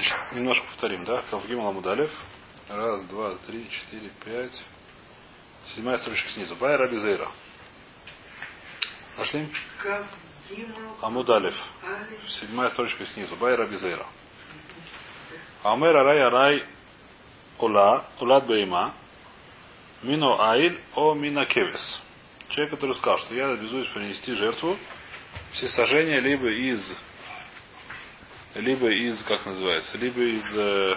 Значит, немножко повторим, да? Кавгим Ламудалев. Раз, два, три, четыре, пять. Седьмая строчка снизу. Бай Раби Зейра. Нашли? Амудалев. Седьмая строчка снизу. Бай Раби Зейра. Амера Рай Рай Ула, Улад Бейма, Мино Аиль, О Мина Кевес. Человек, который сказал, что я обязуюсь принести жертву все сожжения либо из либо из, как называется, либо из э,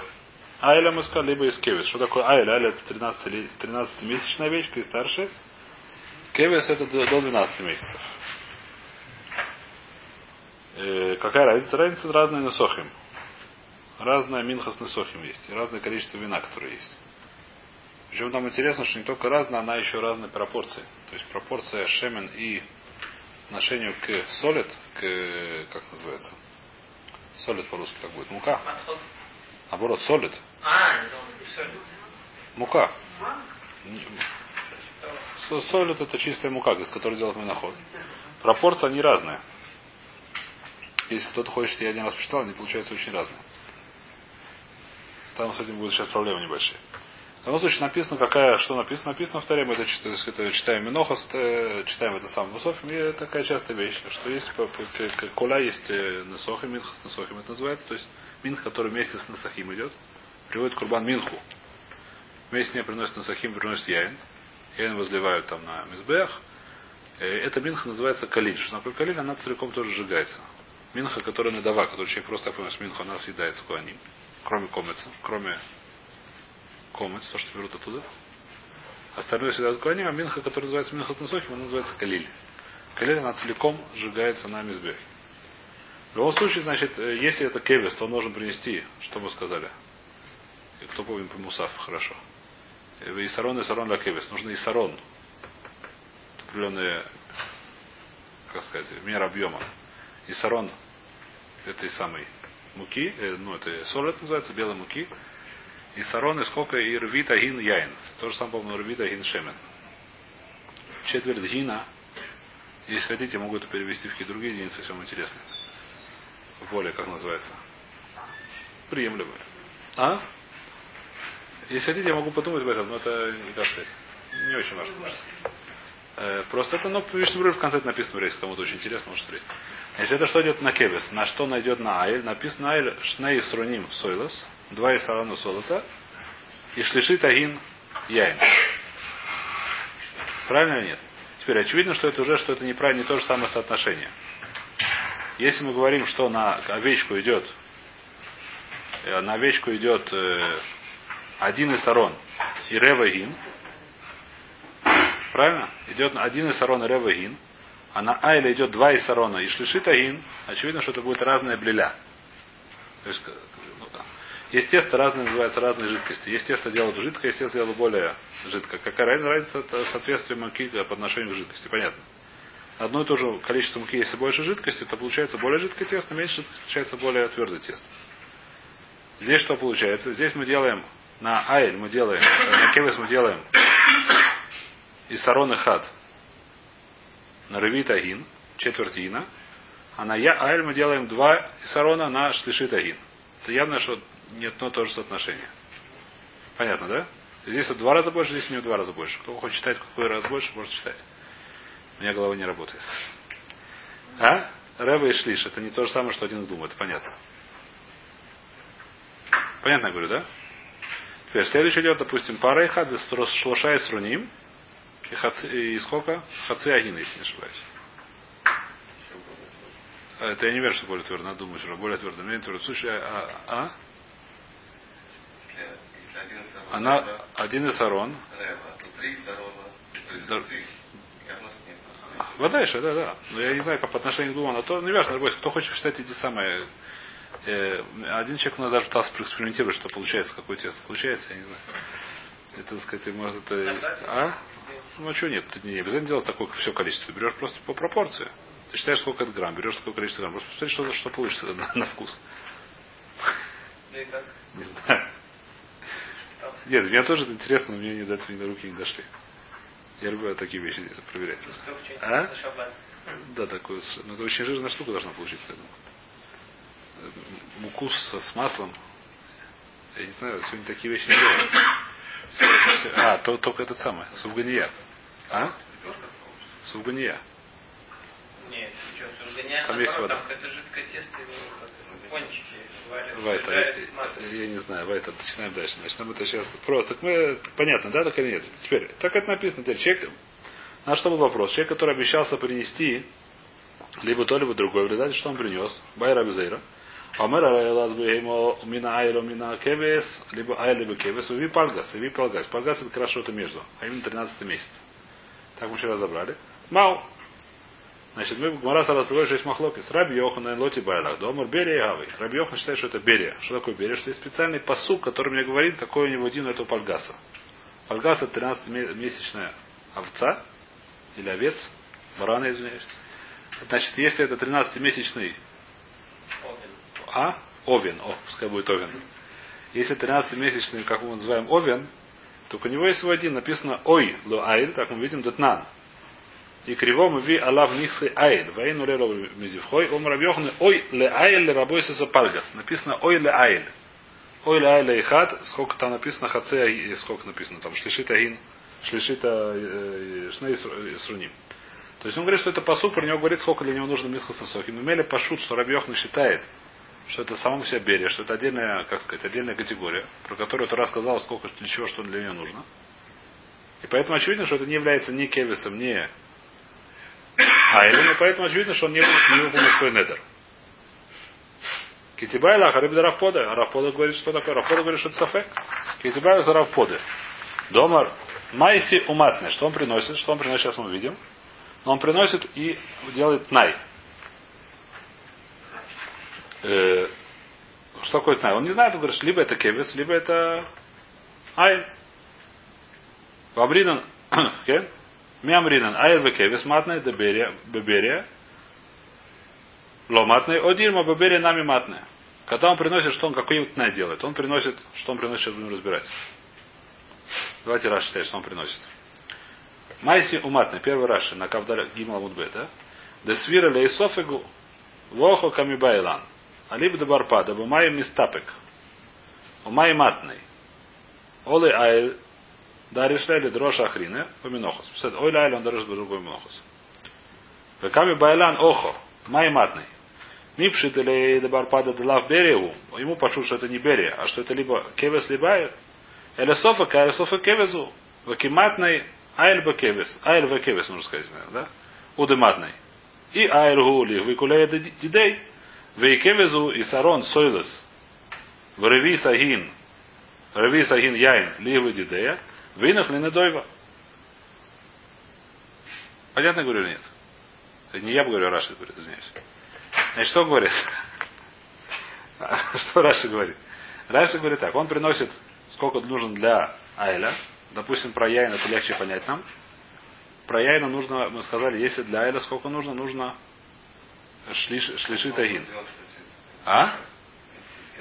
Айля мы сказали, либо из Кевис. Что такое Айля? Айля это 13, 13 месячная овечка и старше. Кевис это до 12 месяцев. Э, какая разница? Разница разная на сохим. Разная минхас на сохим есть. И разное количество вина, которое есть. Причем нам интересно, что не только разная, она еще разные пропорции. То есть пропорция шемен и отношению к солид, к, как называется, солид по-русски как будет, мука. Наоборот, солид. А, Мука. Солид это чистая мука, из которой делают миноход. Пропорции они разные. Если кто-то хочет, я один раз посчитал, они получаются очень разные. Там с этим будут сейчас проблемы небольшие. В любом случае написано, какая, что написано. Написано в Таре, мы это, это читаем Минохас, читаем это сам Нософим, и такая частая вещь, что есть, коля есть э, Несохим, Минхас Несохим это называется, то есть Минх, который вместе с Несахим идет, приводит Курбан Минху. Вместе с ней приносит Несахим, приносит Яин. Яин возливают там на Мизбех. Э, эта Минха называется Калиль. Что такое Калиль, она целиком тоже сжигается. Минха, которая надава, который человек просто так понимает, Минху, она съедается куаним. Кроме комица, кроме комец, то, что берут оттуда. Остальное всегда Куаним, а Минха, который называется Минха Сносохим, он называется Калиль. Калиль, она целиком сжигается на Мизбех. В любом случае, значит, э, если это кевис, то он должен принести, что мы сказали. И кто помнит по Мусаф, хорошо. Э, Исарон, Исарон для кевис. Нужно Исарон. Определенные, как сказать, мера объема. Исарон этой самой муки, э, ну это соль называется, белой муки. И сарон, и сколько, и рвит агин яин. То же самое, по-моему, рвит агин шемен. Четверть гина. Если хотите, могу это перевести в какие-то другие единицы, если вам интересно. Более, как называется. Приемлемое. А? Если хотите, я могу подумать об этом, но это, не как сказать, не очень важно. Э, просто это, ну, видишь, в конце написано в рейсе, кому-то очень интересно, может смотреть. Если это что идет на кевес, на что найдет на айль, написано айль шней сруним сойлас, два исарану солота, и шлишит агин яин. Правильно или нет? Теперь очевидно, что это уже что это неправильно, не то же самое соотношение. Если мы говорим, что на овечку идет, э, на овечку идет э, один исарон и ревагин, правильно? Идет один исарон и ревагин, а на Айля идет два исарона и шлишит агин, очевидно, что это будет разная блеля. То есть есть тесто разные, называются разные жидкости. Есть тесто делают жидкое, есть тесто делают более жидкое. Какая разница это соответствие муки по отношению к жидкости? Понятно. Одно и то же количество муки, если больше жидкости, то получается более жидкое тесто, меньше жидкости, получается более твердое тесто. Здесь что получается? Здесь мы делаем на айль мы делаем, э, на кевес мы делаем и сарон и хад. На ревит агин, четверть ина. А на я айль мы делаем два исарона на шлишит агин. Это явно, что не одно то же соотношение. Понятно, да? Здесь в два раза больше, здесь у него в два раза больше. Кто хочет читать, какой раз больше, может читать. У меня голова не работает. А? Рэба и Шлиш, это не то же самое, что один думает, понятно. Понятно, я говорю, да? Теперь следующий идет, допустим, пара и хадзе шлоша и сруним. И, и сколько? Хаци агин, если не ошибаюсь. Это я не верю, что более твердо, надо думать, что более твердо. Менее твердо. Слушай, а, а? Она один из сарон. Вода да, да. Но я не знаю, как по отношению к двум, но то, ну, не важно, кто хочет считать эти самые э, один человек у нас даже пытался проэкспериментировать, что получается, какое тесто получается, я не знаю. Это, так сказать, может, это... А? Ну, а что нет? Ты не обязательно делать такое все количество. Берешь просто по пропорции. Ты считаешь, сколько это грамм, берешь такое количество грамм. Просто посмотри, что, что получится на, на вкус. Не знаю. Нет, мне тоже это интересно, но мне не до этого до руки не дошли. Я люблю такие вещи проверять. А? Да, такое. Но это очень жирная штука должна получиться, я думаю. Муку с, с маслом Я не знаю, сегодня такие вещи не делают. А, то, только этот самый, Суфгания. А? Суфгания. Нет, что, Там есть вода. Там какое-то жидкое тесто, его варят, я, не знаю, Вайта, начинаем дальше. Значит, нам это сейчас просто, так мы, понятно, да, так или нет? Теперь, так это написано, теперь, человек, на что был вопрос? Человек, который обещался принести либо то, либо другое, в результате, что он принес? Байра Арайлаз Беймо Мина Айло Мина Кевес, либо Ай, либо Кевес, уви Пальгас, уви Пальгас. Пальгас это раз что-то между, а именно 13 месяц. Так мы вчера разобрали. Мау. Значит, мы в Гмара сразу приводим, что есть махлокис. Раби Йохана Лоти Байлах. Домар Берия и Гавы. Раби Йохан считает, что это Берия. Что такое Берия? Что есть специальный посук, который мне говорит, какой у него один у этого пальгаса. Пальгас это 13-месячная овца или овец, барана, извиняюсь. Значит, если это 13-месячный Овен. а? Овен. О, пускай будет овен. Если 13-месячный, как мы называем, овен, то у него есть свой один, написано ой ло айль, как мы видим, детнан. И кривому ви алав нихсы айль. Вейну ле мизивхой. Ом рабьохны ой ле айль ле рабойся за пальгас. Написано ой ле айль. Ой ле айль ле ихат. Сколько там написано хаце, и сколько написано там. Шлишит агин. Шлишита э, шней сруним. То есть он говорит, что это посуд, про него говорит, сколько для него нужно мисха сосохим. Имели пошут, что Рабьехна считает, что это самому себе берия, что это отдельная, как сказать, отдельная категория, про которую Тора сказала, сколько для чего, что для нее нужно. И поэтому очевидно, что это не является ни кевисом, ни айлем, и поэтому очевидно, что он не, не выполнил свой недер. Китибайла, Харибда Равпода. А Равпода говорит, что такое? Равпода говорит, что это сафек. Китибайла это Равподы. Домар Майси уматный. Что он приносит? Что он приносит, сейчас мы увидим. Но он приносит и делает най. Э, что такое тнай? Он не знает, он говорит, либо это кевис, либо это ай. Вабринан, кен? Мямринан, ай в кевис, матная, деберия, беберия. Ломатный, одирма, беберия, нами матная. Когда он приносит, что он какой тнай делает? Он приносит, что он приносит, сейчас будем разбирать. Давайте раз читать, что он приносит. Майси уматный, первый Раши, на Кавдар Гимал Мудбета. Десвира лейсофегу вохо камибайлан. Алиб де барпа, да бумай мистапек. Умай матный. Олы айл даришляли дроша ахрины, поминохос. Ой айл он дариш другой минохос. Веками байлан охо, май матный. Мипшит или де барпада де лав берегу. Ему пошут, что это не берия, а что это либо кевес, либо. Или софак, айл софак кевезу. Векиматный Айль бакевес. Айль бакевес, нужно сказать, наверное, да? Удематный. И айль гули, выкуляет дидей. Вейкевезу и сарон сойлес. В реви сагин. Реви сагин яин. Ливы дидея. Винах ли недойва. Понятно говорю или нет? Это не я говорю, а Раши говорит, извиняюсь. Значит, что говорит? Что Раши говорит? Раши говорит так. Он приносит, сколько нужен для Айля. Допустим, про Яйна это легче понять нам. Про Яйна нужно, мы сказали, если для Айля сколько нужно, нужно шлиш, шлиши тагин. А?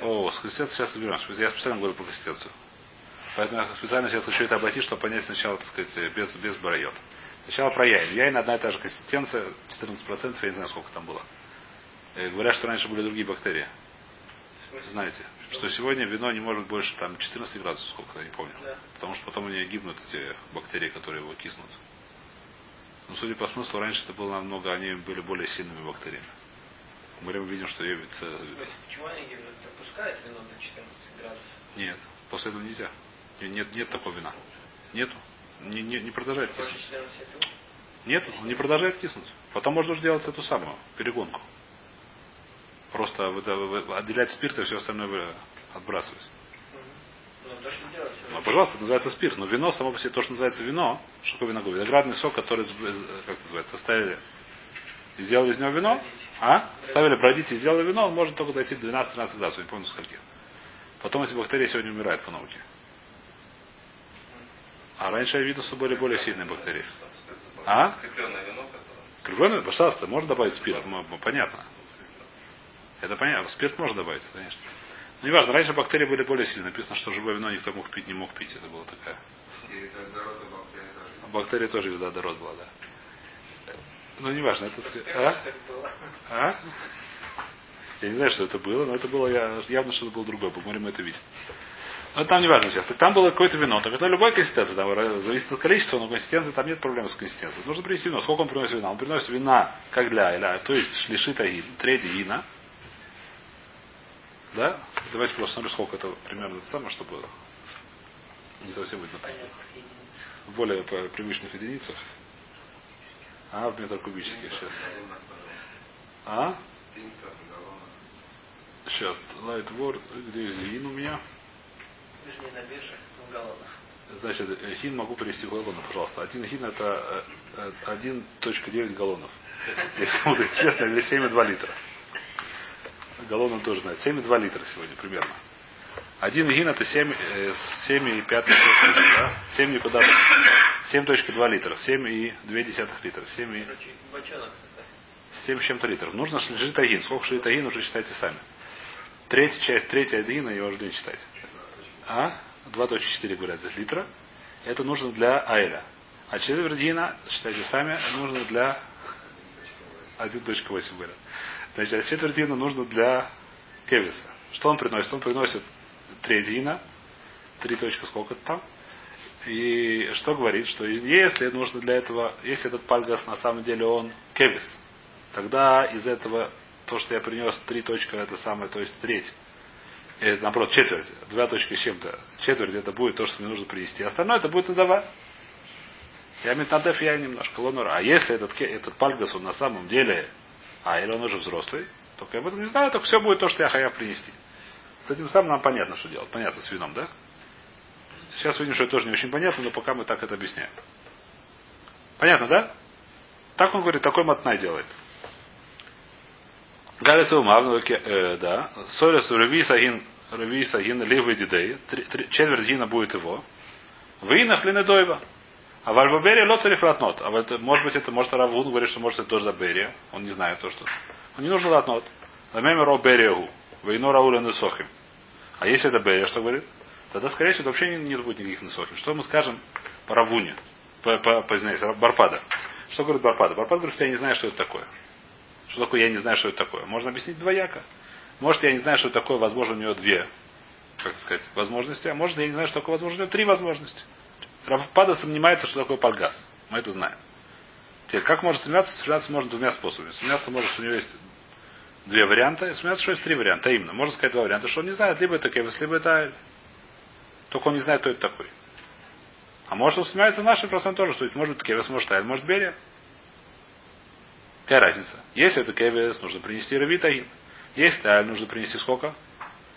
О, с сейчас разберемся. Я специально говорю по крестецу. Поэтому я специально сейчас хочу это обойти, чтобы понять сначала, так сказать, без, без барайот. Сначала про яйн. Яйн одна и та же консистенция, 14%, я не знаю, сколько там было. Э, Говорят, что раньше были другие бактерии. Знаете, что сегодня вино не может больше там 14 градусов, сколько я не помню. Да. Потому что потом у нее гибнут эти бактерии, которые его киснут. Но судя по смыслу, раньше это было намного, они были более сильными бактериями. Мы видим, что ее э, Почему они говорят, пропускают вино до 14 градусов? Нет, после этого нельзя. Не- Нет, нет такого вина. Нету. Не, не, не продолжает киснуть. 14 это Нет, он не продолжает киснуть. Потом можно уже делать эту самую перегонку. Просто отделять спирт и все остальное отбрасывать. Ну. Ну, пожалуйста, это называется спирт. Но вино само по себе, то, что называется вино, что такое вино? Виноградный сок, который, из- как называется, составили и сделали из него вино, а? Ставили бродить и сделали вино, он может только дойти до 12-13 градусов, не помню скольки. Потом эти бактерии сегодня умирают по науке. А раньше я видел, что были более сильные бактерии. А? Крепленное вино, пожалуйста, можно добавить спирт, понятно. Это понятно. Спирт можно добавить, конечно. Но неважно, раньше бактерии были более сильные. Написано, что живое вино никто мог пить, не мог пить. Это была такая. Бактерии тоже. Бактерия тоже, вида, дород была, да. Ну, неважно, это... сказать, Первое, А? было. А? Я не знаю, что это было, но это было явно, что это было другое. По мы это видим. Ну, там не важно сейчас. Там было какое-то вино. Так это любая консистенция. Там зависит от количества, но консистенция, там нет проблем с консистенцией. Нужно принести вино. Сколько он приносит вина? Он приносит вина как для Айля, то есть шлишит агин, третий вина. Да? Давайте просто смотрю, сколько это примерно это самое, чтобы не совсем быть написано. В более привычных единицах. А, в метр кубических сейчас. А? Сейчас. Light word. Где гин у меня? Вы же не на бирже, в галлонах. Значит, э, хин могу перевести в галлоны, пожалуйста. Один хин это э, э, 1.9 галлонов. Если буду честно, или 7,2 литра. Галлоны тоже знают. 7,2 литра сегодня примерно. Один гин это 7, э, 7,5 да? 7 никуда. 7.2 литра. 7,2 литра. 7 и... Короче, бочонок. 7 с чем-то литров. Нужно шлижит агин. Сколько шлижит агин, уже считайте сами. Третья часть, третья агина, его уже не читать. А? 2.4 говорят здесь литра. Это нужно для айля. А четверть дина, считайте сами, нужно для 1.8 говорят. Значит, а четверть нужно для кевиса. Что он приносит? Он приносит треть дина, три точка сколько там. И что говорит, что если нужно для этого, если этот пальгас на самом деле он кевис, тогда из этого то, что я принес три точка, это самое, то есть треть, э, наоборот, четверть, два точки с чем-то, четверть это будет то, что мне нужно принести. Остальное это будет надава. Я метнадеф я немножко лонура. А если этот, этот пальгас, он на самом деле, а или он уже взрослый, только я об этом не знаю, только все будет то, что я хая принести. С этим самым нам понятно, что делать. Понятно с вином, да? Сейчас видим, что это тоже не очень понятно, но пока мы так это объясняем. Понятно, да? Так он говорит, такой матнай делает. Галис умав, да. Сорис реви сагин, реви сагин ливый дидей. Четверть гина будет его. Вина хлинедойва. А в Альбабере ло цариф латнот. А вот, может быть, это, может, Равун говорит, что может это тоже за Берия. Он не знает то, что. Он не нужно латнот. Ламеми ро Бериягу. Вейно рауля несохим. А если это Берия, что говорит? Тогда, скорее всего, вообще не, не будет никаких несохим. Что мы скажем по Равуне? По, по, по, извиняюсь, Барпада. Что говорит Барпада? Барпада говорит, что я не знаю, что это такое. Что такое, я не знаю, что это такое. Можно объяснить двояко. Может, я не знаю, что такое, возможно, у него две, как сказать, возможности, а может, я не знаю, что такое, возможно, у него три возможности. Равпада сомневается, что такое пальгаз. Мы это знаем. Теперь, как может сомневаться? Сомневаться можно двумя способами. Сомневаться может, что у него есть две варианта, и сомневаться, что есть три варианта. А именно, можно сказать два варианта, что он не знает, либо это кевис, либо это айль. Только он не знает, кто это такой. А может, он сомневается в нашем процент тоже, что это может быть кевис, может айль, может берия. Какая разница? Если это кевис, нужно принести равитагин. Если айль, нужно принести сколько?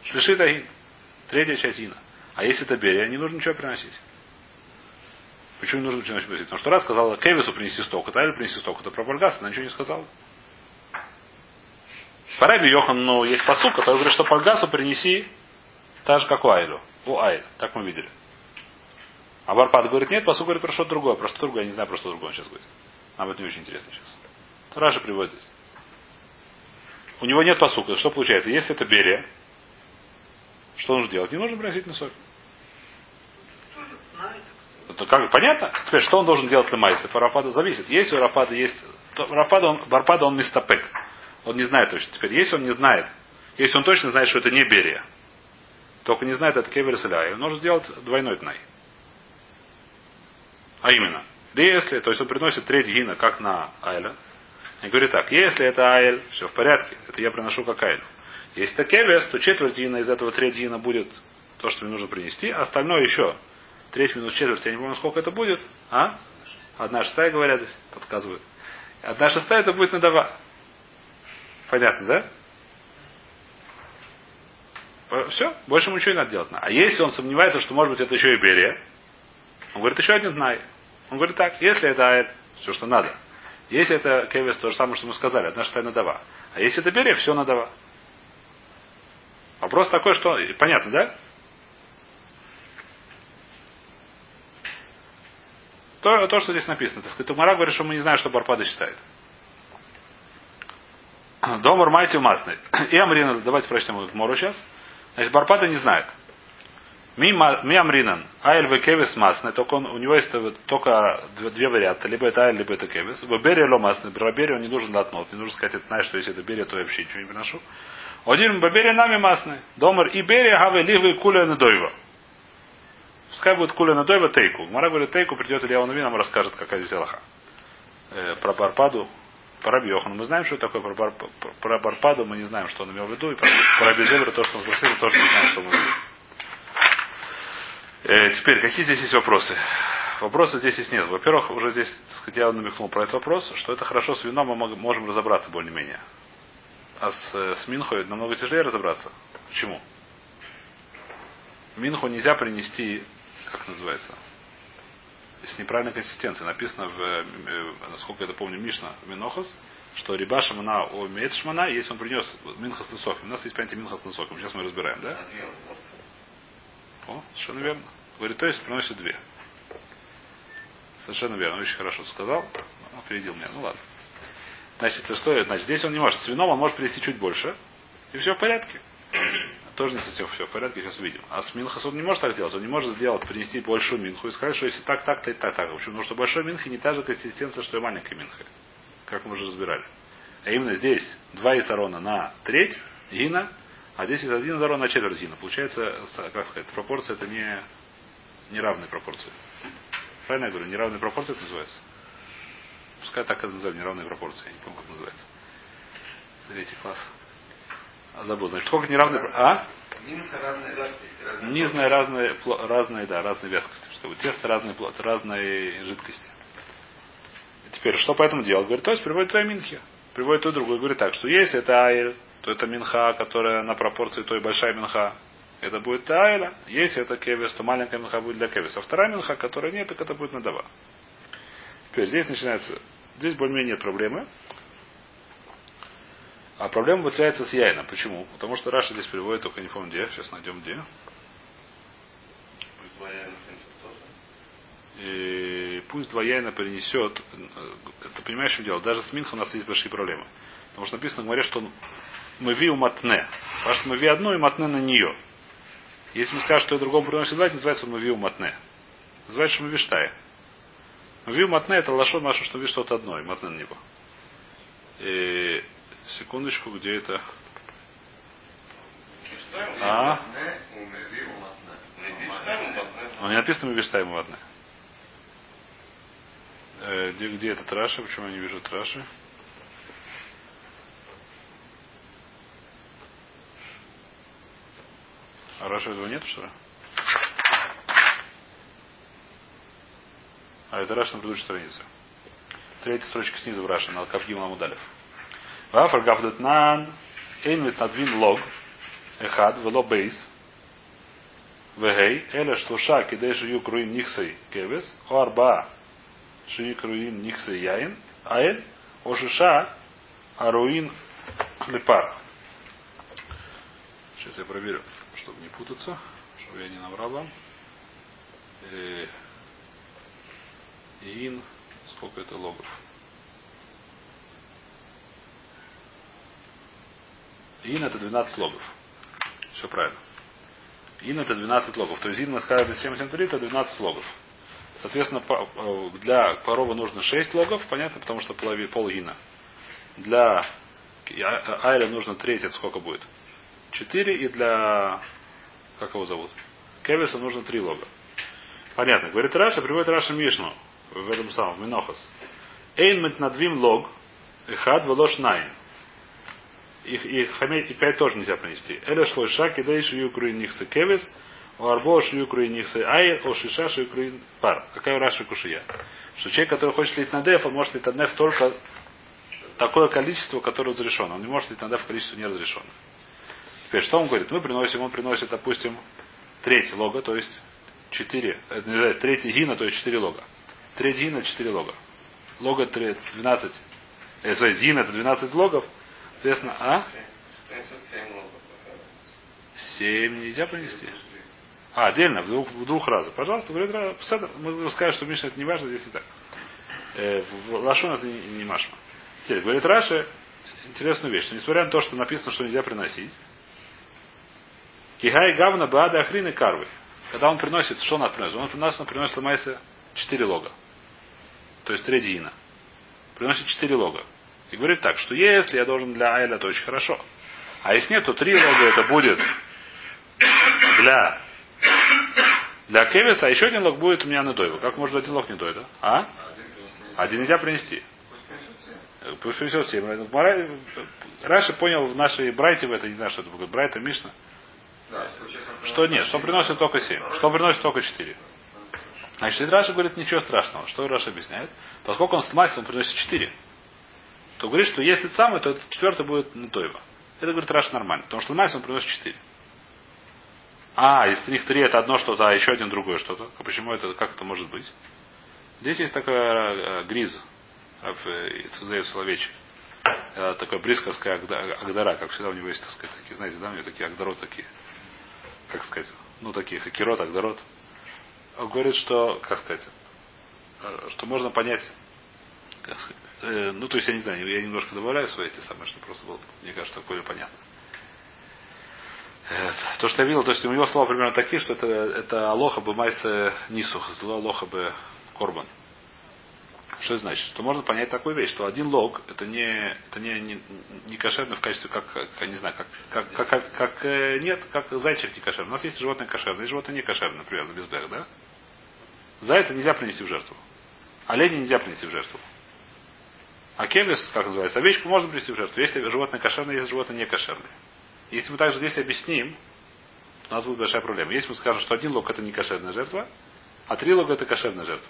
Шлишитагин. Третья часть ина. А если это берия, не нужно ничего приносить. Почему не нужно ничего приносить? Потому что раз сказала Кевису принести столько, то Айлю принести столько, то про Пальгас она ничего не сказала. По Раби Йохан, ну, есть посук, который говорит, что Пальгасу принеси так же, как у Айлю. У Айль. Так мы видели. А Барпад говорит, нет, посук говорит про что-то другое. Про что другое, я не знаю, про что другое он сейчас говорит. Нам это не очень интересно сейчас. Раша приводит здесь. У него нет посука. Что получается? Если это берия, что нужно делать? Не нужно приносить на соль. Это как понятно? Теперь, что он должен делать для Майса? По Рафаду зависит. Если у Рафада есть... Рафада он, Барпада он мистапек. Он не знает точно. Теперь, если он не знает, если он точно знает, что это не Берия, только не знает, это Кевер или он может сделать двойной тнай. А именно, если, то есть он приносит треть гина, как на Айля, и говорит так, если это Айль, все в порядке, это я приношу как Айль. Если это Кевес, то четверть гина из этого треть гина будет то, что мне нужно принести, а остальное еще Треть минус четверть, я не помню, сколько это будет. А? Одна шестая, говорят здесь, подсказывают. Одна шестая это будет надава. Понятно, да? Все, больше ему ничего не надо делать. А если он сомневается, что может быть это еще и Берия, он говорит, еще один знай. Он говорит так, если это все, что надо. Если это Кевис, то же самое, что мы сказали, одна шестая надава. А если это Берия, все надава. Вопрос такой, что... Понятно, да? То, то, что здесь написано. Так сказать, Умара говорит, что мы не знаем, что Барпада считает. Домар Майти Масный. И Амрина, давайте прочтем Мору сейчас. Значит, Барпада не знает. Ми Амринан, Айль Векевис Масный, только он, у него есть только две, две варианта, либо это Айль, либо это Кевис. В Берия Ло Масный, про Берия он не нужен латнот, не нужно сказать, знаешь, что если это Берия, то я вообще ничего не приношу. Один Баберия нами Масный, Домар и Берия Хаве Ливы Куля Недойва. Пускай будет куля на дойва тейку. Мара говорит, тейку придет Илья Нави, нам расскажет, какая здесь Аллаха. Э, про Барпаду, про Раби Йохану. Мы знаем, что такое про, бар, Барпаду, мы не знаем, что он имел в виду. И про, про Раби Зевра, то, что он спросил, тоже не знаем, что в виду. Э, теперь, какие здесь есть вопросы? Вопросов здесь есть нет. Во-первых, уже здесь, так сказать, я намекнул про этот вопрос, что это хорошо с вином мы можем разобраться более-менее. А с, э, с Минхой намного тяжелее разобраться. Почему? Минху нельзя принести, как называется, с неправильной консистенцией. Написано в, э, э, насколько я это помню, Мишна Минохас, что Риба Шамана о Меет Шмана, если он принес Минхас Несоким. У нас есть понятие Минхас Несоким. Сейчас мы разбираем, да? О, совершенно верно. Говорит, то есть приносит две. Совершенно верно, очень хорошо сказал. Он опередил меня. Ну ладно. Значит, это что? Значит, здесь он не может. С вином он может принести чуть больше. И все в порядке. Тоже не совсем все в порядке, сейчас увидим. А с Минхас он не может так делать. Он не может сделать, принести большую Минху и сказать, что если так, так, то и так, так. Почему? Потому что большой Минхи не та же консистенция, что и маленькая Минха. Как мы уже разбирали. А именно здесь два Исарона на треть Гина, а здесь один Изарон на четверть Гина. Получается, как сказать, пропорция это не, не равные пропорции. Правильно я говорю? Неравные пропорции это называется? Пускай так это называют, неравные пропорции. Я не помню, как называется. Третий класс. А забыл. Значит, сколько неравные... А? Минха разные вязкости. разные Низная разные, разные, да, разные вязкости. Чтобы тесто разные, плод, разные жидкости. Теперь, что поэтому делать? Говорит, то есть приводит твои минхи. Приводит то другое. Говорит так, что если это айль, то это минха, которая на пропорции той большая минха. Это будет айля. Если это кевис, то маленькая минха будет для кевиса. А вторая минха, которая нет, так это будет надава. Теперь здесь начинается... Здесь более-менее нет проблемы. А проблема выделяется с яйном. Почему? Потому что Раша здесь приводит, только не помню где. Сейчас найдем где. И пусть два яйна принесет. Это понимаешь, что дело? Даже с Минха у нас есть большие проблемы. Потому что написано в море, что мы ви у матне. Потому что мы ви одну и матне на нее. Если мы скажем, что другому приносит два, это называется мы ви у матне. Называется, что мы виштая. Мы ви у матне это лошо наше, что ви что-то одно, и матне на него. И Секундочку, где это? А? Ну, не написано Мивиштайм ладно. Э, где, где этот Раша? Почему я не вижу Раши? А Раша этого нет, что ли? А это Раша на предыдущей странице. Третья строчка снизу в Раши, на Кавгим Амудалев. Вафар Гавдатнан Эйнвит Надвин Лог Эхад Вело Бейс Вегей Эле Штуша Кидей Шию Круим Нихсей Кевес О Арба Шию Круим Нихсей Яин Аэль Ошиша Аруин Лепар. Сейчас я проверю, чтобы не путаться, чтобы я не наврал вам. Ин, сколько это логов? Ин это 12 логов. Все правильно. Ин это 12 логов. То есть Ин мы сказали 7 7 3 это 12 логов. Соответственно, э, для коровы нужно 6 логов, понятно, потому что пол Ина. Для Айля нужно треть, это сколько будет? 4 и для как его зовут? Кевиса нужно 3 лога. Понятно. Говорит Раши, приводит Раши Мишну в этом самом, Минохас. Эйн надвим лог, эхад велош найн. Их, их хамей и пять тоже нельзя принести. Эля шлой шак, и дай шию круин нихсы кевис, у арбо шию круин нихсы ай, о шиша шию круин пар. Какая раша кушия? Что человек, который хочет лить на деф, он может лить на деф только такое количество, которое разрешено. Он не может лить на деф количество не разрешено. Теперь, что он говорит? Мы приносим, он приносит, допустим, треть лога, то есть 4, это не знаю, третий гина, то есть 4 лога. Треть гина, 4 лога. Лога 12, э, зин это 12 логов, Соответственно, а? Семь нельзя принести. А, отдельно, в двух, в двух разах. Пожалуйста, говорит, мы скажем, что Миша это не важно, здесь не так. Э, в Лашон это не, не Машма. Теперь, говорит Раша, интересную вещь, что несмотря на то, что написано, что нельзя приносить, Кихай Гавна Баада Ахрины Карвы. Когда он приносит, что он приносит? Он приносит, он приносит Ламайса 4 лога. То есть 3 диина. Приносит 4 лога. И говорит так, что если я должен для Айля, то очень хорошо. А если нет, то три лога это будет для Для кевиса, а еще один лог будет у меня на дойву. Как может один лог не дойда? А? Один нельзя принести. Пусть принесет семь. Мара- Раньше понял в нашей брайте в это, не знаю, что это будет, брайта, Мишна, Да, что нет, что приносит только семь, что приносит только четыре. Значит, и Раша говорит, ничего страшного. Что Раша объясняет? Поскольку он с массы, он приносит четыре, то говорит, что если самый, то этот четвертый будет на Тойва. Это, говорит, Раша нормально. Потому что массе он приносит четыре. А, из них три это одно что-то, а еще один другое что-то. А почему это, как это может быть? Здесь есть такой э, гриз, э, Ицудеев Соловейчик. Э, такая брисковская агда- агдара, как всегда у него есть, так сказать, такие, знаете, да, у него такие агдарот такие, как сказать, ну такие, хакерот, агдарот. Он говорит, что, как сказать, э, что можно понять, как сказать, э, ну то есть я не знаю, я немножко добавляю свои эти самые, что просто было, мне кажется, более понятно. Э, То, что я видел, то есть у него слова примерно такие, что это, это алоха бы майса нисух, зло алоха бы корбан. Что это значит? Что можно понять такую вещь, что один лог это не, это не, не, не кошерно в качестве, как, как, не знаю, как, как, как, как, как, э, нет, как зайчик не кошерный. У нас есть животное кошерное, есть животное не кошерное, например, на безбег, да? Зайца нельзя принести в жертву. Оленя нельзя принести в жертву. А кевис, как называется, овечку можно принести в жертву. Если животное кошерное, если животное не кошерное. Если мы также здесь объясним, у нас будет большая проблема. Если мы скажем, что один лог это не кошерная жертва, а три лога это кошерная жертва.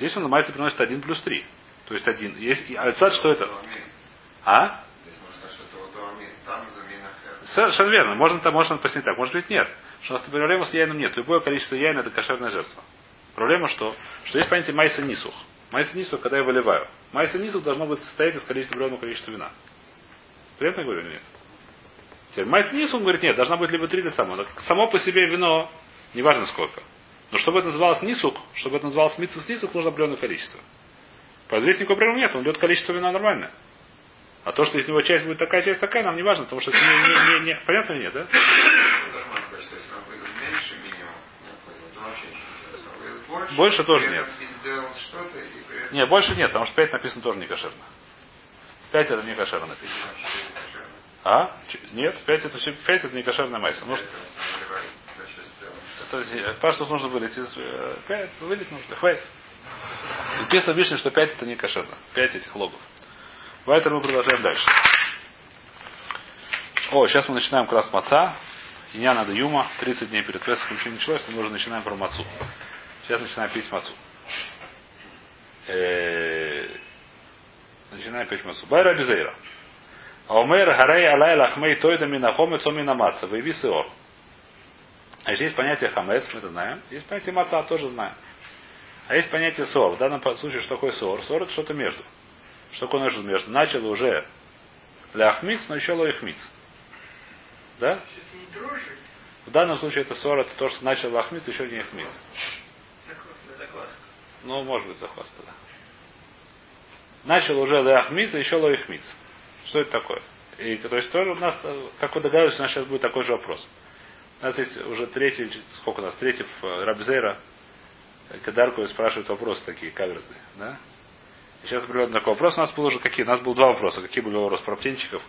Здесь он на майсе приносит один плюс три. То есть один. Есть, и альцат, что это? А? Совершенно верно. Можно, там, можно пояснить так. Может быть нет. Что у нас проблема с яйном нет. Любое количество яйна это кошерная жертва. Проблема что? Что есть понятие майса нисух. Майса нисух, когда я выливаю. Майса нисух должно быть состоять из количества определенного количества вина. Понятно я говорю или нет? Теперь майса нисух, он говорит, нет, должна быть либо три, либо само. Но само по себе вино, неважно сколько. Но чтобы это называлось нисух, чтобы это называлось митсус нисух, нужно определенное количество. Поэтому здесь никакой проблемы нет, он идет количество вина нормальное. А то, что из него часть будет такая, часть такая, нам не важно, потому что это не, не, не, не- понятно или нет, да? Больше. Тоже нет. Не, больше нет, потому что 5 написано тоже не кошерно. 5 это не кошерно написано. А? Нет, 5 это, все- 5 это не кошерная майса. Ну, Значит, сделал. это, Паштус нужно вылить из 5, вылить нужно. Хватит. Написано в Мишне, что 5 это не кошерно. 5 этих логов. Поэтому мы продолжаем дальше. О, сейчас мы начинаем как раз маца. Иня надо юма. 30 дней перед Песохом ничего не началось, но мы уже начинаем про мацу. Сейчас начинаем пить мацу. Э, Начинаем пить мацу. Байра Безейра. Аумер гарей алай лахмей тойда минахомец о минамаца. Выяви сеор. А есть понятие хамец, мы это знаем. Есть понятие маца, тоже знаем. А есть понятие сор. В данном случае, что такое сор? Сор это что-то между. Что такое между? между? Начало уже ляхмиц, но еще лоихмиц. Да? В данном случае это сор, это то, что начал лахмиц, еще не ихмиц. Ну, может быть, захваста, да. Начал уже ляхмиц, еще лоихмиц. Что это такое? И, то есть тоже у нас, э, как вы догадываетесь, у нас сейчас будет такой же вопрос. У нас есть уже третий, сколько у нас, третий в Рабзейра, Кадарку спрашивают вопросы такие каверзные, да? И сейчас приведем такой вопрос. У нас был уже какие? У нас было два вопроса. Какие были вопросы про птенчиков,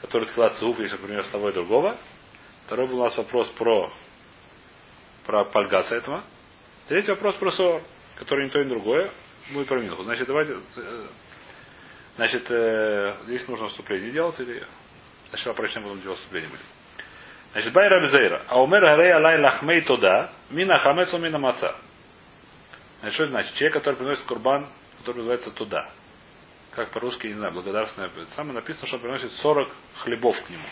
которые цуф, если, например, с того и другого. Второй был у нас вопрос про, про пальгаса этого. Третий вопрос про сор, который не то, ни другое. Будет про минху. Значит, давайте... э, Значит, э, здесь нужно вступление делать или... Сначала прочтем, потом делать вступление будем. Значит, бай Рабзейра. А умер гарей алай лахмей тода, мина хамецу мина маца. Значит, что это значит? Человек, который приносит курбан, который называется туда. Как по-русски, не знаю, благодарственное. Самое написано, что он приносит 40 хлебов к нему.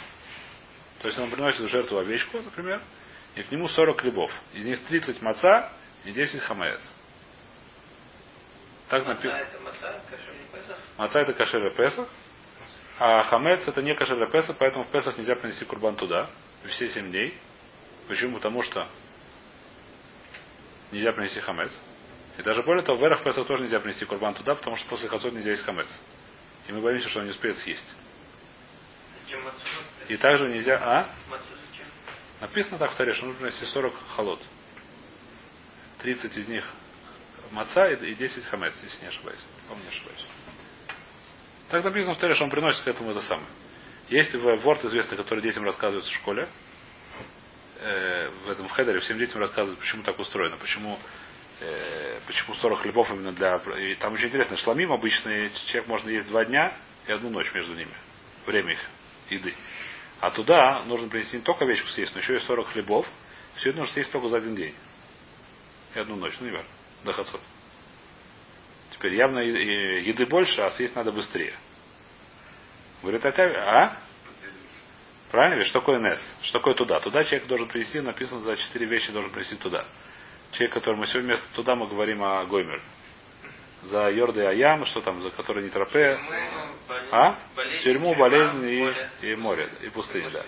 То есть он приносит в жертву овечку, например, и к нему 40 хлебов. Из них 30 маца и 10 хамец. Так написано. это маца, это кашер и Песах, а хамец это не кашер и Песах, поэтому в Песах нельзя принести курбан туда, все 7 дней. Почему? Потому что нельзя принести хамец. И даже более того, в Эрах Песах тоже нельзя принести курбан туда, потому что после хацот нельзя есть хамец. И мы боимся, что он не успеет съесть. И также нельзя... А? Написано так в таре, что нужно принести 40 холод. 30 из них маца и и 10 хамец, если не ошибаюсь. По-моему, не ошибаюсь. Так написано в таре, что он приносит к этому это самое. Есть в Ворд известный, который детям рассказывается в школе. э, в этом хедере всем детям рассказывают, почему так устроено, почему, э, почему 40 хлебов именно для... И там очень интересно, шламим обычный человек можно есть два дня и одну ночь между ними. Время их еды. А туда нужно принести не только овечку съесть, но еще и 40 хлебов. Все это нужно съесть только за один день. И одну ночь, ну не важно. До хацот. Теперь явно еды больше, а съесть надо быстрее. Говорит, а? Правильно? Что такое Нес? Что такое туда? Туда человек должен принести, написано за четыре вещи должен принести туда. Человек, который мы сегодня вместо туда мы говорим о Гоймер. За Йорды и Аям, что там, за который не тропе. А? Тюрьму, болезнь и, и море, и пустыня, да.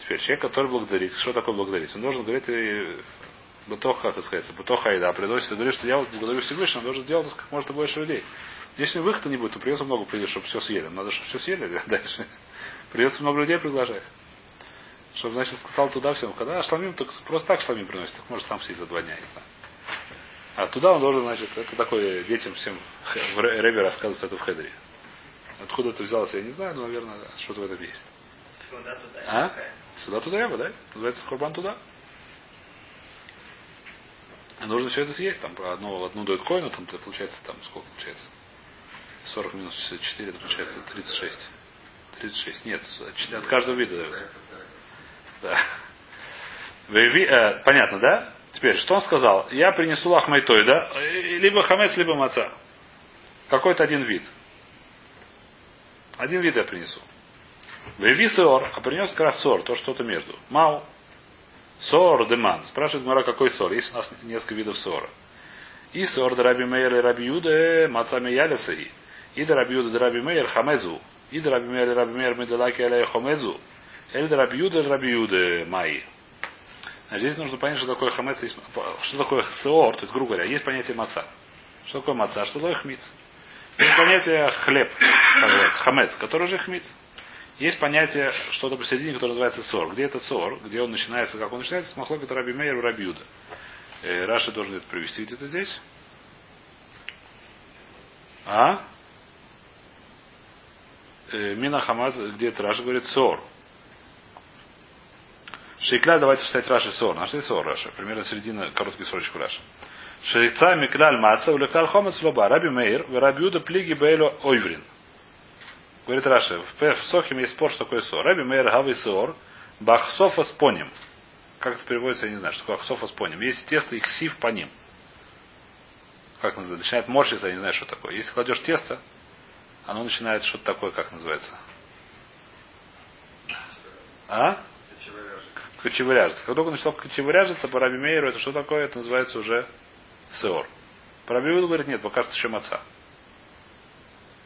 Теперь человек, который благодарит. Что такое благодарить? Он должен говорить и Бытох, как это сказать, Бытох Айда, приносит и говорит, что я вот благодарю Всевышнего, должен делать как можно больше людей. Если выхода не будет, то придется много придет, чтобы все съели. Надо, чтобы все съели дальше. Придется много людей приглашать. Чтобы, значит, сказал туда всем, когда шламим, так просто так шламим приносит, так может сам съесть за два дня, не знаю. А туда он должен, значит, это такое детям всем в Ребе рассказывается это в Хедре. Откуда это взялось, я не знаю, но, наверное, что-то в этом есть. Сюда туда. А? Сюда туда бы, да? Называется Хурбан туда. Нужно все это съесть. Там одну, одну дают коину, там получается, там сколько получается? 40 минус 64, это получается 36. 36. Нет, от каждого вида дают. Да. Э, понятно, да? Теперь, что он сказал? Я принесу лахмайтой, да? Либо хамец, либо маца. Какой-то один вид. Один вид я принесу. Веви сор, а принес как раз сор, то что-то между. Мау. Сор деман. Спрашивает Мара, какой сор? Есть у нас несколько видов сора. И сор раби мейер и раби юде мацами ялесаи. И да раби юде да раби мейер хамезу. И да раби мейер раби мейер меделаки аля хомезу. Эль да раби юде раби юде маи. А здесь нужно понять, что такое хамец, что такое сеор, то есть, грубо говоря, есть понятие маца. Что такое маца, что такое хмиц. Есть понятие хлеб, называется, хамец, который же хмиц. Есть понятие что-то посередине, которое называется сор. Где этот сор? Где он начинается? Как он начинается? С махлокет Раби Мейер и Раби Юда. Э, Раши должен это привести где-то здесь. А? Э, Мина Хамаз, где это Раша говорит сор. Шейкля, давайте читать Раши сор. Нашли сор Раша. Примерно середина, короткий сорочек Раша. Шейца Микляль Маца, улекляль Хомец Лоба. Раби Мейр, Раби Юда Плиги Бейло Ойврин. Говорит Раша, в, Сохим есть спор, что такое сор. Раби Мейер Гавы Сор, Бахсофа с поним. Как это переводится, я не знаю, что такое Ахсофа с поним. Есть тесто и ксив по ним. Как называется? Начинает морщиться, я не знаю, что такое. Если кладешь тесто, оно начинает что-то такое, как называется. А? Кочевыряжется. Как только начало кочевыряжиться, по Раби Мейеру, это что такое? Это называется уже сеор. По Раби говорит, нет, пока что еще маца.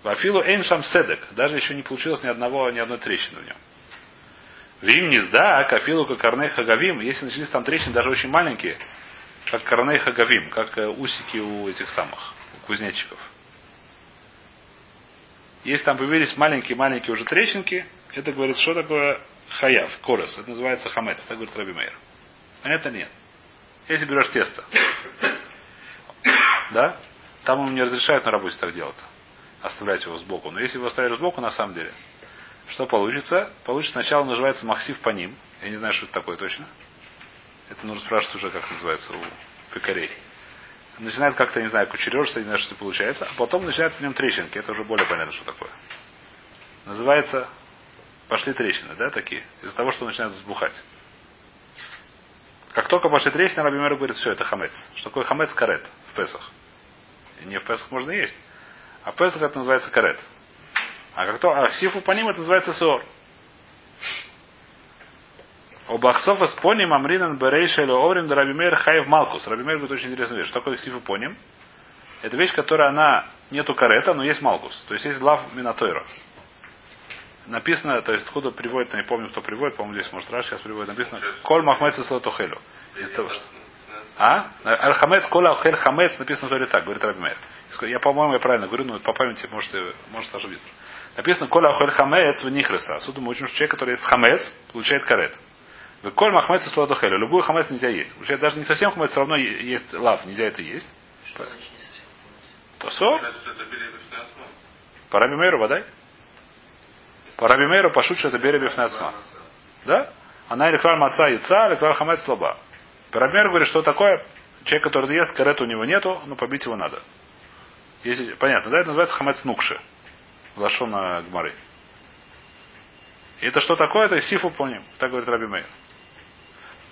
Вафилу Эйншам Седек. Даже еще не получилось ни одного, ни одной трещины в нем. Вим не сда, кафилу как корней хагавим. Если начались там трещины, даже очень маленькие, как корней хагавим, как э, усики у этих самых, у кузнечиков. Если там появились маленькие-маленькие уже трещинки, это говорит, что такое хаяв, корос. Это называется хамет. Это говорит Раби Мейер. А это нет. Если берешь тесто, да, там ему не разрешают на работе так делать оставлять его сбоку. Но если его оставишь сбоку, на самом деле, что получится? Получится сначала называется махсив по ним. Я не знаю, что это такое точно. Это нужно спрашивать уже, как называется у пекарей. Начинает как-то, не знаю, кучережься, не знаю, что получается. А потом начинаются в нем трещинки. Это уже более понятно, что такое. Называется пошли трещины, да, такие? Из-за того, что начинает взбухать. Как только пошли трещины, Раби Мэр говорит, все, это хамец. Что такое хамец карет в Песах? И не в Песах можно есть. А Песах это называется карет. А как то, а сифу по ним это называется сор. Обахсофа с поним амринан берейша или оврим да рабимейр хайв малкус. Рабимейр будет очень интересная вещь. Что такое сифу поним? Это вещь, которая она нету карета, но есть малкус. То есть есть лав минатойра. Написано, то есть откуда приводит, я не помню, кто приводит, по-моему, здесь может Раш сейчас приводит, написано Коль Махмец Слотохелю. Из того, что... А? Аль-Хамец, Кола Ахель Хамец написано в Торе так, говорит Рабимер. Я, по-моему, я правильно говорю, но по памяти может, может ошибиться. Написано Кола Ахель Хамец в Нихреса. Отсюда мы учим, что человек, который есть Хамец, получает карет. Коль махмец хелю. Любую хамец нельзя есть. Получает даже не совсем хамец, все равно есть лав, нельзя это есть. Что То со? По Раби Мейру водай? По Раби Мейру пошут, что это береби фнацма. Да? Она или клаль маца яйца, или клаль хамец слаба. Рабимейр говорит, что такое человек, который ест, карета у него нету, но побить его надо. Если, понятно, да? Это называется хамец нукши. Лашона Гмары. И это что такое? Это сифу помним. Так говорит Раби Мейр.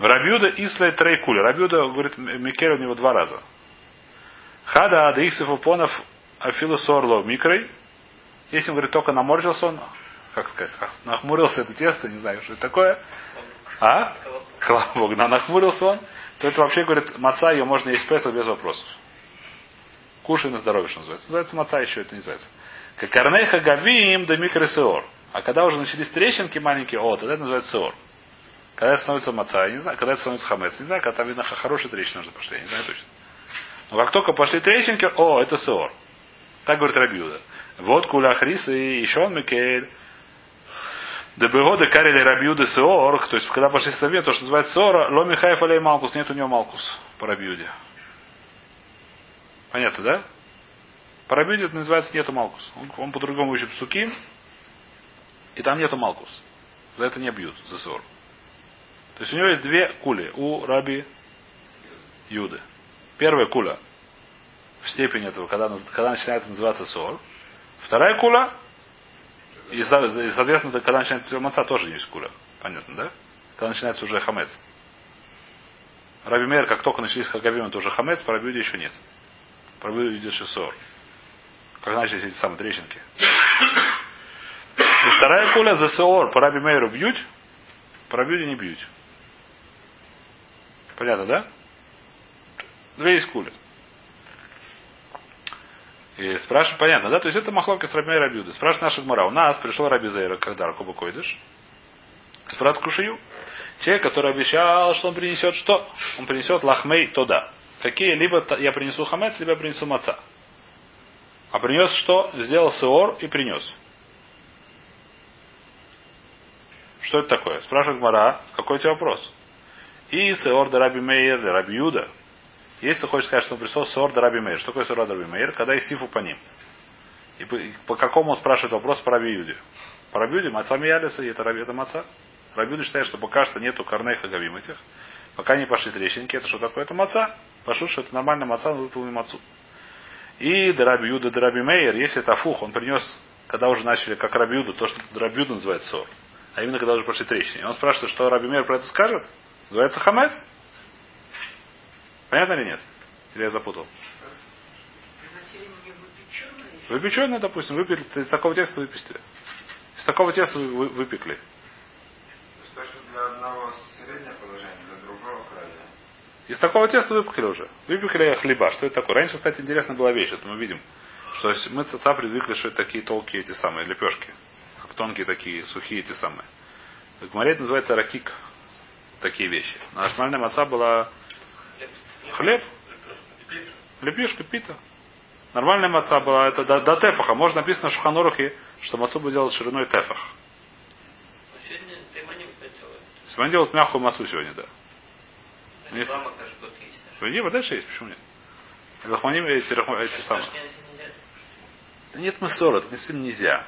Рабиуда Ислай Трейкуля. Рабиуда говорит, Микель у него два раза. Хада ада Иксифу Понов Афилу Сорло Микрой. Если он говорит, только наморщился он, как сказать, нахмурился это тесто, не знаю, что это такое. А? Колобок, да, нахмурился он, то это вообще, говорит, маца, ее можно есть песах без вопросов. Кушай на здоровье, что называется. Называется маца еще, это не называется. Как карнейха гавим да микросеор. А когда уже начались трещинки маленькие, о, тогда это называется сеор. Когда это становится маца, я не знаю, когда это становится хамец, не знаю, когда там видно хорошие трещины нужно пошли, я не знаю точно. Но как только пошли трещинки, о, это сеор. Так говорит Рабиуда. Вот куля хрис и еще он Микель. Дебегоды карили Рабиуды Сеор, то есть когда пошли совет, то, что называется Сеора, Ло Михаев Алей Малкус, нет у него Малкус по Рабиуде. Понятно, да? По Рабиуде это называется нету Малкус. Он, он по-другому учит псуки, и там нету Малкус. За это не бьют, за Сеор. То есть у него есть две кули у Раби Юды. Первая куля в степени этого, когда, когда начинает называться Сор. Вторая куля и, соответственно, когда начинается маца, тоже есть куля. Понятно, да? Когда начинается уже хамец. Раби Мейер, как только начались хагавим, это уже хамец, по Рабиуде еще нет. По Рабиуде идет шесор. Как начались эти самые трещинки. И вторая куля за сеор по Раби Мейеру бьют, по Рабиуде не бьют. Понятно, да? Две из кули. И спрашивают, понятно, да? То есть это махловка с Раби Рабиуда. Спрашивает наша Гмара. У нас пришел Раби Зейра, когда Ракоба Койдыш. Спрашивает Кушаю. Человек, который обещал, что он принесет что? Он принесет лахмей тода. Какие? Либо я принесу хамец, либо я принесу маца. А принес что? Сделал сеор и принес. Что это такое? Спрашивает Гмара, какой у тебя вопрос? И сеор да Раби Мейер, да Раби Юда. Если хочешь сказать, что он пришел Сор Раби Мейр. Что такое Сор Раби Мейр? Когда есть сифу по ним. И по, и по какому он спрашивает вопрос по Раби Юде? По Раби Юде Маца Миялиса, и это Раби, это Маца. Раби Юде считает, что пока что нету корней хагавим этих. Пока не пошли трещинки, это что такое? Это Маца. Пошу, что это нормально Маца, но выполнил Мацу. И Раби Юда, Раби Мейер, если это фух, он принес, когда уже начали, как Раби Юда, то, что Раби Юда называется Сор. А именно, когда уже пошли трещины. И он спрашивает, что Раби Мейер про это скажет? Называется Хамец? Понятно или нет? Или я запутал? Выпеченное, допустим, выпекли, из такого теста выпекли. Из такого теста вы, выпекли. То, что для одного среднее положение, для другого крайнее. Из такого теста выпекли уже. Выпекли хлеба. Что это такое? Раньше, кстати, интересная была вещь. Вот мы видим, что мы цаца привыкли, что это такие толкие эти самые лепешки. Как тонкие такие, сухие эти самые. В Гмаре это называется ракик. Такие вещи. Нормальная маца была Хлеб. Лепешка, пита. Нормальная маца была, это до, до тефаха. Может написано в Шуханурахе, что мацу бы делать шириной тефах. Сегодня делают мягкую мацу сегодня, да. Нет. Вадима дальше есть, почему нет? Лахманим эти, эти самые. Да нет массора, это действительно нельзя.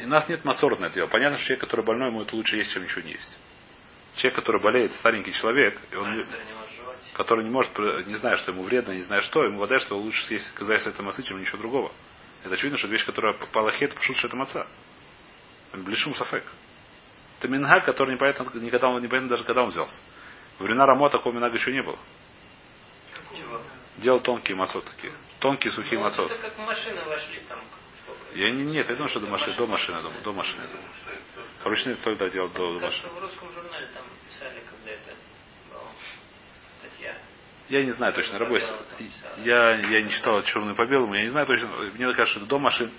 И у нас нет массора на это дело. Понятно, что человек, который больной, ему это лучше есть, чем ничего не есть. Человек, который болеет, старенький человек, и он, который не может, не зная, что ему вредно, не зная что, ему вода, что лучше съесть казаясь это мацы, чем ничего другого. Это очевидно, что вещь, которая попала хет, пошут, что это маца. Блишум сафек. Это минга, который непонятно, никогда он, непонятно даже когда он взялся. В времена Рамо такого минага еще не было. Делал тонкие мацот такие. Тонкие сухие ну, мацот. Это как машины вошли там. Я не, нет, я думаю, что до машины, до машины, до, до машины. Ручные только делал до, до машины. В русском журнале там писали, когда это я не знаю точно, работе. Я, я не читал черную по белому, я не знаю точно. Мне кажется, что это до машин.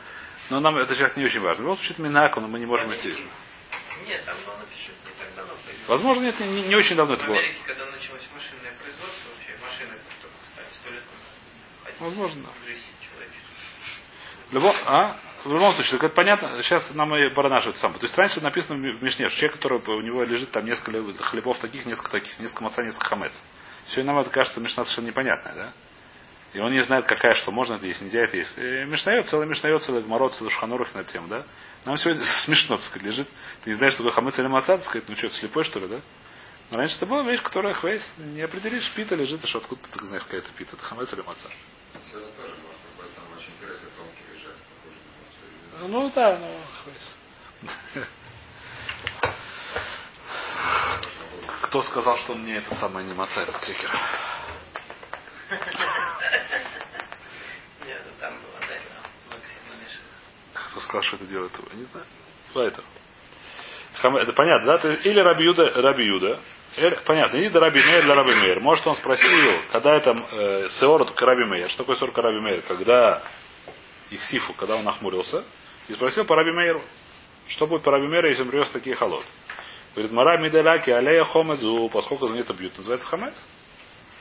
Но нам это сейчас не очень важно. В любом случае, это Минаку, но мы не можем идти. Нет, там было напишет не так давно. Возможно, нет, не, не очень давно это было. В Америке, когда началось машинное производство, вообще машины только стали сто лет Возможно. В любом, а? В любом случае, это понятно. Сейчас нам и баранаш это самое. То есть раньше написано в Мишне, что человек, который у него лежит там несколько хлебов таких, несколько таких, несколько маца, несколько хамец. Все нам это кажется Мишна совершенно непонятная, да? И он не знает, какая что можно это есть, нельзя это есть. Мишнает, целый Мишнает, целый Гмарот, целый Шхануров на тему, да? Нам сегодня смешно, так сказать, лежит. Ты не знаешь, что такое хамец или маца, так сказать, ну что, ты слепой, что ли, да? Но раньше это была вещь, которая хвейс, не определишь, пита лежит, а что откуда ты знаешь, какая это пита, это хамец или маца. Сегодня тоже можно быть, там очень интересно тонкий лежат, похоже на Ну да, ну. Кто сказал, что он не этот самый не маца, этот крекер? Нет, ну там было, всего намешано. Кто сказал, что это делает его? Не знаю. Поэтому. Хам- Это понятно, да? Или Раби Юда, Раби Юда. Или- понятно, или Раби Мейер для Раби Мейер. Может, он спросил его, когда это э, Сеор к Раби Мейер. Что такое Сеор к Раби Мейер? Когда Ихсифу, когда он нахмурился, и спросил по Раби Мейеру. Что будет по Раби Мейеру, если он привез такие холод? Говорит, Мара Миделяки, алея хомецу, поскольку за это бьют, называется хамец.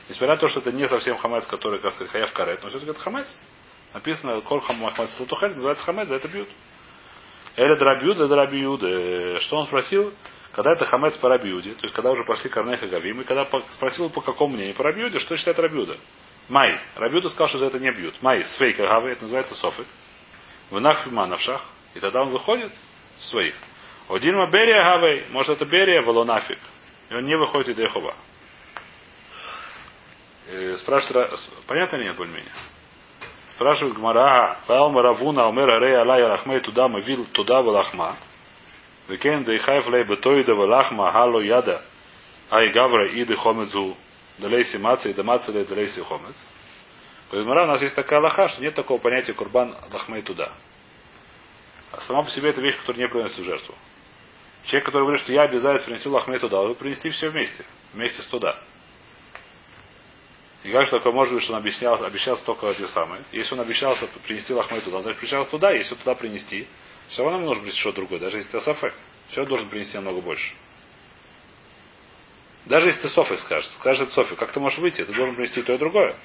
Несмотря на то, что это не совсем хамец, который, как сказать, хаяв карет, но все-таки это хамец. Написано, коль хамец латухель, называется хамец, за это бьют. Эля драбьюд, это рабиюд. Что он спросил? Когда это хамец по рабиуде, то есть когда уже пошли корнех и гавим, и когда спросил по какому мнению по рабиуде, что считает рабиуда? Май. Рабиуда сказал, что за это не бьют. Май, свейка гавы, это называется софик. В нахфима навшах. И тогда он выходит своих. Один берия гавей, может это берия, волонафик. И он не выходит из Яхова. Э, Спрашивает, Ра- понятно или нет более-менее? Спрашивает Гмара, Паэлма Равуна, Умер Арей Алай Рахмей туда мы вил туда Валахма. Викен да ихайф лей бетоида Валахма Хало Яда Ай Гавра Иды Хомецу Далейси Маца и Дамаца Лей Далейси Хомец. Говорит, Гмара, у нас есть такая лоха, что нет такого понятия Курбан Лахмей туда. А сама по себе это вещь, которая не приносит в жертву. Человек, который говорит, что я обязательно принести лахмей туда, вы принести все вместе. Вместе с туда. И как же такое может быть, что он объяснял, обещался только эти самые. Если он обещался принести лахмей туда, значит причал туда, если туда принести, все равно ему нужно принести что-то другое, даже если это сафек. Все должен принести намного больше. Даже если ты софик скажешь, это софик, как ты можешь выйти? Ты должен принести то и другое.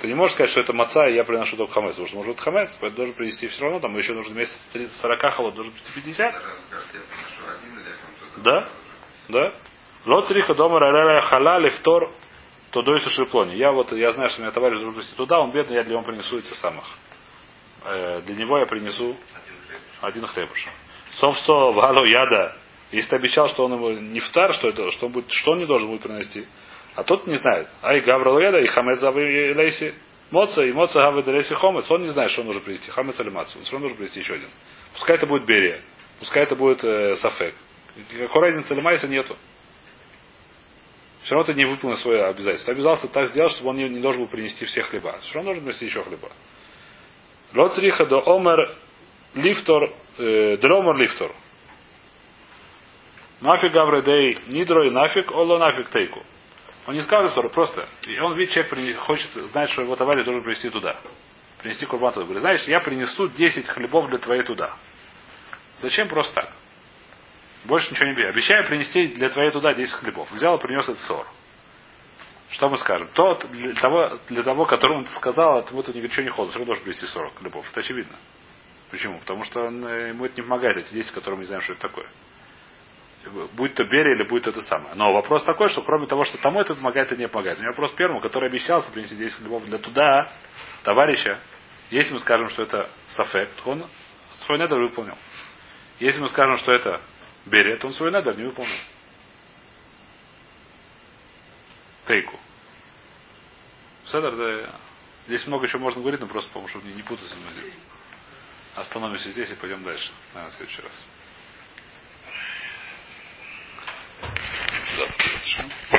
Ты не можешь сказать, что это маца, и я приношу только хамец. Потому что может быть хамец, поэтому должен принести все равно, там еще нужно с 30, 40 холод, должен принести 50. Даже он скажет, я приношу один или он Да? Да? Лоцриха дома рареля халали втор, то дойсу шиплони. Я вот, я знаю, что у меня товарищ должен принести туда, он бедный, я для него принесу эти самых. Э, для него я принесу один хлебуш. Совсо вало яда. Если ты обещал, что он ему не втар, что это, что он будет, что он не должен будет принести. А тот не знает. Ай гаврал яда и хамец завы лейси. Моца и моца гавы лейси хомец. Он не знает, что он должен принести. Хамец или мацу. Равно должен принести еще один. Пускай это будет берия. Пускай это будет э, сафек. Какой разницы или майса нету. Все равно ты не выполнил свое обязательство. Обязался так сделать, чтобы он не, не должен был принести все хлеба. Все равно должен принести еще хлеба. Лоцриха до омер лифтор, э, дромер лифтор. Нафиг гавредей нидро и нафиг, оло нафиг тейку. Он не сказал Тору, просто. И он видит, человек хочет знать, что его товарищ должен принести туда. Принести курбан туда. Говорит, знаешь, я принесу 10 хлебов для твоей туда. Зачем просто так? Больше ничего не бери. Обещаю принести для твоей туда 10 хлебов. Взял и принес этот ссор. Что мы скажем? Тот, для того, для того которому ты сказал, от вот ничего не ходит, все равно должен принести 40 хлебов. Это очевидно. Почему? Потому что он, э, ему это не помогает, эти 10, которые мы не знаем, что это такое. Будь то Берия или будет это самое. Но вопрос такой, что кроме того, что тому это помогает, это не помогает. У меня вопрос первому, который обещался принести 10 хлебов для туда, товарища, если мы скажем, что это сафек, то он свой недр выполнил. Если мы скажем, что это Берия, то он свой недр не выполнил. Тейку. Седер, да, здесь много еще можно говорить, но просто, чтобы не, не путаться. Остановимся здесь и пойдем дальше. Наверное, в следующий раз. 行。